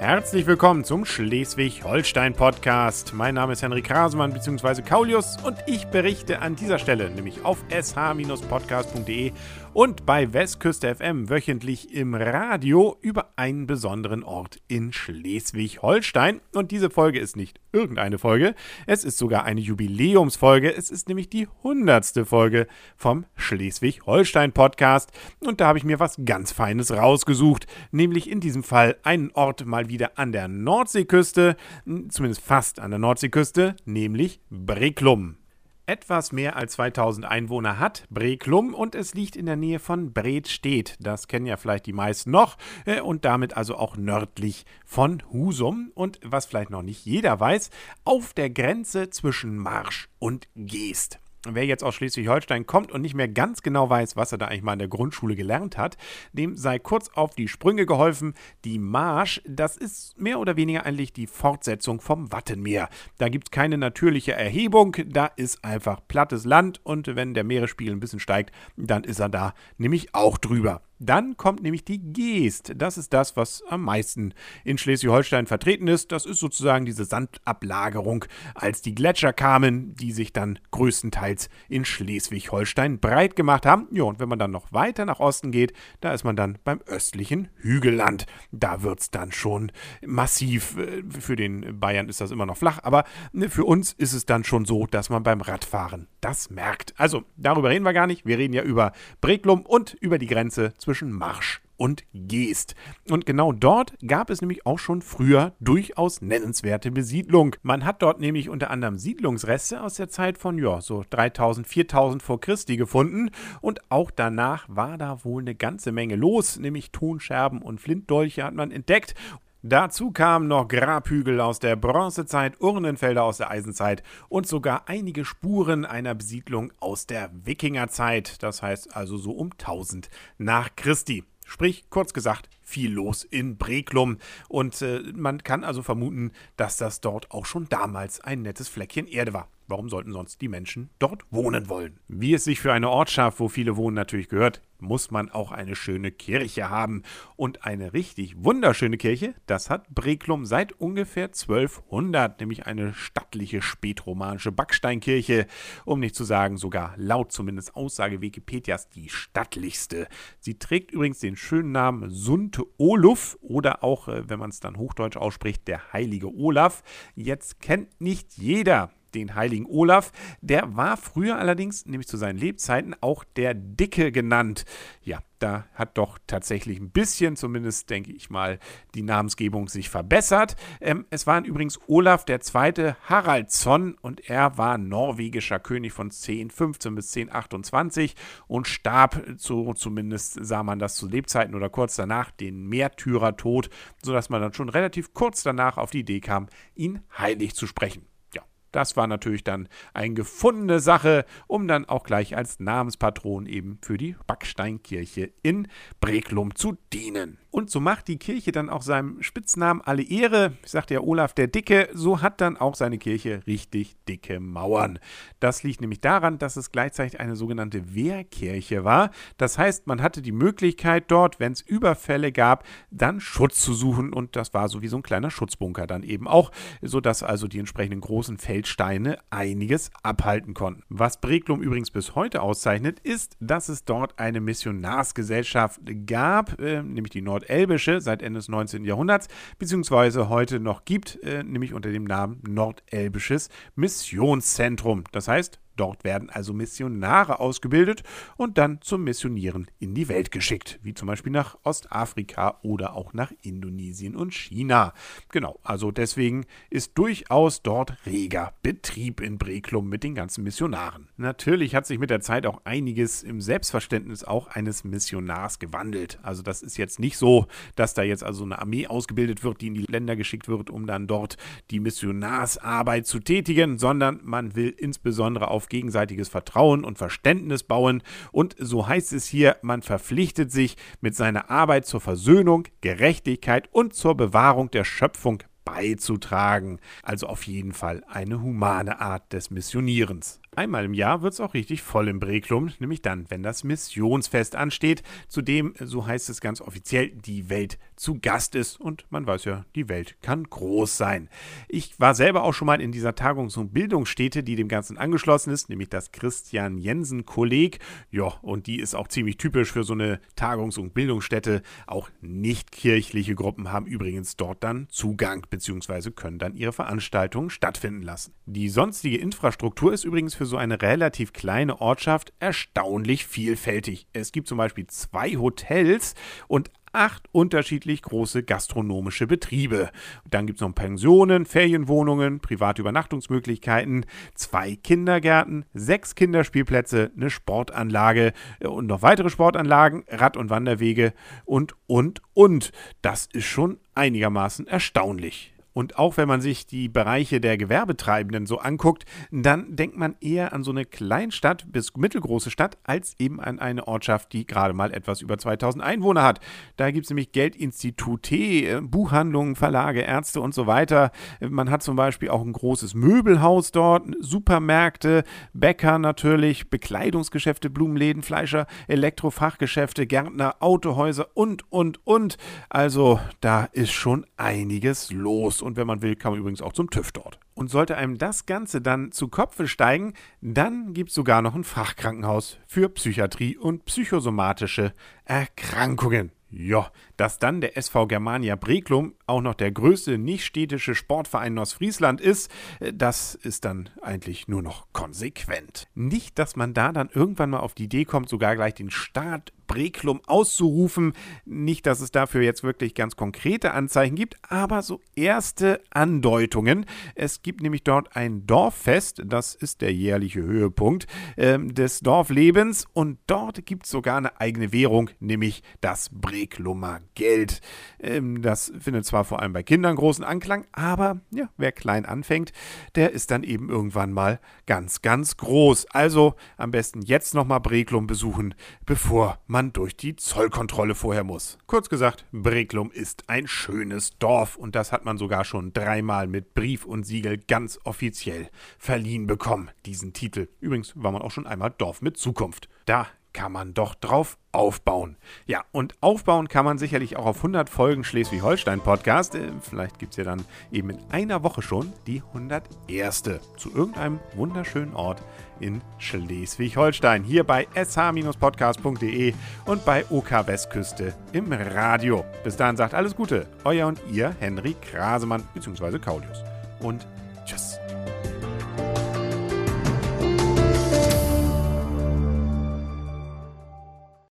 Herzlich willkommen zum Schleswig-Holstein-Podcast. Mein Name ist Henrik Rasemann bzw. Kaulius und ich berichte an dieser Stelle, nämlich auf sh-podcast.de und bei Westküste FM wöchentlich im Radio über einen besonderen Ort in Schleswig-Holstein. Und diese Folge ist nicht irgendeine Folge, es ist sogar eine Jubiläumsfolge. Es ist nämlich die hundertste Folge vom Schleswig-Holstein-Podcast. Und da habe ich mir was ganz Feines rausgesucht, nämlich in diesem Fall einen Ort mal wieder an der Nordseeküste, zumindest fast an der Nordseeküste, nämlich Breklum. Etwas mehr als 2000 Einwohner hat Breklum und es liegt in der Nähe von Bredstedt. Das kennen ja vielleicht die meisten noch äh, und damit also auch nördlich von Husum. Und was vielleicht noch nicht jeder weiß, auf der Grenze zwischen Marsch und Geest. Wer jetzt aus Schleswig-Holstein kommt und nicht mehr ganz genau weiß, was er da eigentlich mal in der Grundschule gelernt hat, dem sei kurz auf die Sprünge geholfen. Die Marsch, das ist mehr oder weniger eigentlich die Fortsetzung vom Wattenmeer. Da gibt es keine natürliche Erhebung, da ist einfach plattes Land und wenn der Meeresspiegel ein bisschen steigt, dann ist er da nämlich auch drüber. Dann kommt nämlich die Geest. Das ist das, was am meisten in Schleswig-Holstein vertreten ist. Das ist sozusagen diese Sandablagerung, als die Gletscher kamen, die sich dann größtenteils in Schleswig-Holstein breit gemacht haben. Ja, und wenn man dann noch weiter nach Osten geht, da ist man dann beim östlichen Hügelland. Da wird es dann schon massiv. Äh, für den Bayern ist das immer noch flach, aber ne, für uns ist es dann schon so, dass man beim Radfahren das merkt. Also, darüber reden wir gar nicht. Wir reden ja über Breklum und über die Grenze zwischen Marsch und Geest. Und genau dort gab es nämlich auch schon früher durchaus nennenswerte Besiedlung. Man hat dort nämlich unter anderem Siedlungsreste aus der Zeit von, ja, so 3000, 4000 vor Christi gefunden. Und auch danach war da wohl eine ganze Menge los, nämlich Tonscherben und Flintdolche hat man entdeckt. Dazu kamen noch Grabhügel aus der Bronzezeit, Urnenfelder aus der Eisenzeit und sogar einige Spuren einer Besiedlung aus der Wikingerzeit, das heißt also so um 1000 nach Christi. Sprich, kurz gesagt, viel los in Breklum. Und äh, man kann also vermuten, dass das dort auch schon damals ein nettes Fleckchen Erde war. Warum sollten sonst die Menschen dort wohnen wollen? Wie es sich für eine Ortschaft, wo viele wohnen, natürlich gehört, muss man auch eine schöne Kirche haben. Und eine richtig wunderschöne Kirche, das hat Breklum seit ungefähr 1200, nämlich eine stattliche spätromanische Backsteinkirche, um nicht zu sagen sogar laut zumindest Aussage Wikipedias die stattlichste. Sie trägt übrigens den schönen Namen Sunte Oluf oder auch, äh, wenn man es dann hochdeutsch ausspricht, der heilige Olaf. Jetzt kennt nicht jeder den heiligen Olaf. Der war früher allerdings, nämlich zu seinen Lebzeiten, auch der Dicke genannt. Ja, da hat doch tatsächlich ein bisschen, zumindest denke ich mal, die Namensgebung sich verbessert. Ähm, es war übrigens Olaf II. Haraldsson und er war norwegischer König von 1015 bis 1028 und starb, so zumindest sah man das zu Lebzeiten oder kurz danach, den Märtyrertod, sodass man dann schon relativ kurz danach auf die Idee kam, ihn heilig zu sprechen. Das war natürlich dann eine gefundene Sache, um dann auch gleich als Namenspatron eben für die Backsteinkirche in Breklum zu dienen. Und so macht die Kirche dann auch seinem Spitznamen alle Ehre. Ich sagte ja Olaf der Dicke, so hat dann auch seine Kirche richtig dicke Mauern. Das liegt nämlich daran, dass es gleichzeitig eine sogenannte Wehrkirche war. Das heißt, man hatte die Möglichkeit dort, wenn es Überfälle gab, dann Schutz zu suchen und das war so wie so ein kleiner Schutzbunker dann eben auch, sodass also die entsprechenden großen Feldsteine einiges abhalten konnten. Was Breklum übrigens bis heute auszeichnet, ist, dass es dort eine Missionarsgesellschaft gab, äh, nämlich die Nord Nordelbische seit Ende des 19. Jahrhunderts, beziehungsweise heute noch gibt, äh, nämlich unter dem Namen Nordelbisches Missionszentrum. Das heißt, Dort werden also Missionare ausgebildet und dann zum Missionieren in die Welt geschickt, wie zum Beispiel nach Ostafrika oder auch nach Indonesien und China. Genau, also deswegen ist durchaus dort reger Betrieb in Breklum mit den ganzen Missionaren. Natürlich hat sich mit der Zeit auch einiges im Selbstverständnis auch eines Missionars gewandelt. Also das ist jetzt nicht so, dass da jetzt also eine Armee ausgebildet wird, die in die Länder geschickt wird, um dann dort die Missionarsarbeit zu tätigen, sondern man will insbesondere auf gegenseitiges Vertrauen und Verständnis bauen. Und so heißt es hier, man verpflichtet sich mit seiner Arbeit zur Versöhnung, Gerechtigkeit und zur Bewahrung der Schöpfung beizutragen. Also auf jeden Fall eine humane Art des Missionierens. Einmal im Jahr wird es auch richtig voll im Breklum, nämlich dann, wenn das Missionsfest ansteht, zu dem, so heißt es ganz offiziell, die Welt zu Gast ist. Und man weiß ja, die Welt kann groß sein. Ich war selber auch schon mal in dieser Tagungs- und Bildungsstätte, die dem Ganzen angeschlossen ist, nämlich das Christian Jensen Kolleg. Ja, und die ist auch ziemlich typisch für so eine Tagungs- und Bildungsstätte. Auch nicht kirchliche Gruppen haben übrigens dort dann Zugang bzw. können dann ihre Veranstaltungen stattfinden lassen. Die sonstige Infrastruktur ist übrigens für so eine relativ kleine Ortschaft erstaunlich vielfältig. Es gibt zum Beispiel zwei Hotels und acht unterschiedlich große gastronomische Betriebe. Dann gibt es noch Pensionen, Ferienwohnungen, private Übernachtungsmöglichkeiten, zwei Kindergärten, sechs Kinderspielplätze, eine Sportanlage und noch weitere Sportanlagen, Rad- und Wanderwege und, und, und. Das ist schon einigermaßen erstaunlich. Und auch wenn man sich die Bereiche der Gewerbetreibenden so anguckt, dann denkt man eher an so eine Kleinstadt bis mittelgroße Stadt als eben an eine Ortschaft, die gerade mal etwas über 2000 Einwohner hat. Da gibt es nämlich Geldinstitute, äh, Buchhandlungen, Verlage, Ärzte und so weiter. Man hat zum Beispiel auch ein großes Möbelhaus dort, Supermärkte, Bäcker natürlich, Bekleidungsgeschäfte, Blumenläden, Fleischer, Elektrofachgeschäfte, Gärtner, Autohäuser und, und, und. Also da ist schon einiges los und wenn man will, kann man übrigens auch zum TÜV dort. Und sollte einem das Ganze dann zu Kopfe steigen, dann gibt es sogar noch ein Fachkrankenhaus für Psychiatrie und psychosomatische Erkrankungen. Ja, dass dann der SV Germania Breklum auch noch der größte nichtstädtische Sportverein in Ostfriesland ist, äh, das ist dann eigentlich nur noch konsequent. Nicht, dass man da dann irgendwann mal auf die Idee kommt, sogar gleich den Staat Breklum auszurufen. Nicht, dass es dafür jetzt wirklich ganz konkrete Anzeichen gibt, aber so erste Andeutungen. Es gibt nämlich dort ein Dorffest, das ist der jährliche Höhepunkt äh, des Dorflebens und dort gibt es sogar eine eigene Währung, nämlich das Breklumer Geld. Ähm, das findet zwar vor allem bei Kindern großen Anklang, aber ja, wer klein anfängt, der ist dann eben irgendwann mal ganz, ganz groß. Also am besten jetzt nochmal Breklum besuchen, bevor man man durch die Zollkontrolle vorher muss. Kurz gesagt, Breklum ist ein schönes Dorf und das hat man sogar schon dreimal mit Brief und Siegel ganz offiziell verliehen bekommen, diesen Titel. Übrigens war man auch schon einmal Dorf mit Zukunft. Da kann man doch drauf aufbauen. Ja, und aufbauen kann man sicherlich auch auf 100 Folgen Schleswig-Holstein-Podcast. Äh, vielleicht gibt es ja dann eben in einer Woche schon die 101. zu irgendeinem wunderschönen Ort in Schleswig-Holstein. Hier bei sh-podcast.de und bei OK Westküste im Radio. Bis dahin sagt alles Gute. Euer und ihr, Henry Krasemann bzw. Kaulius. Und tschüss.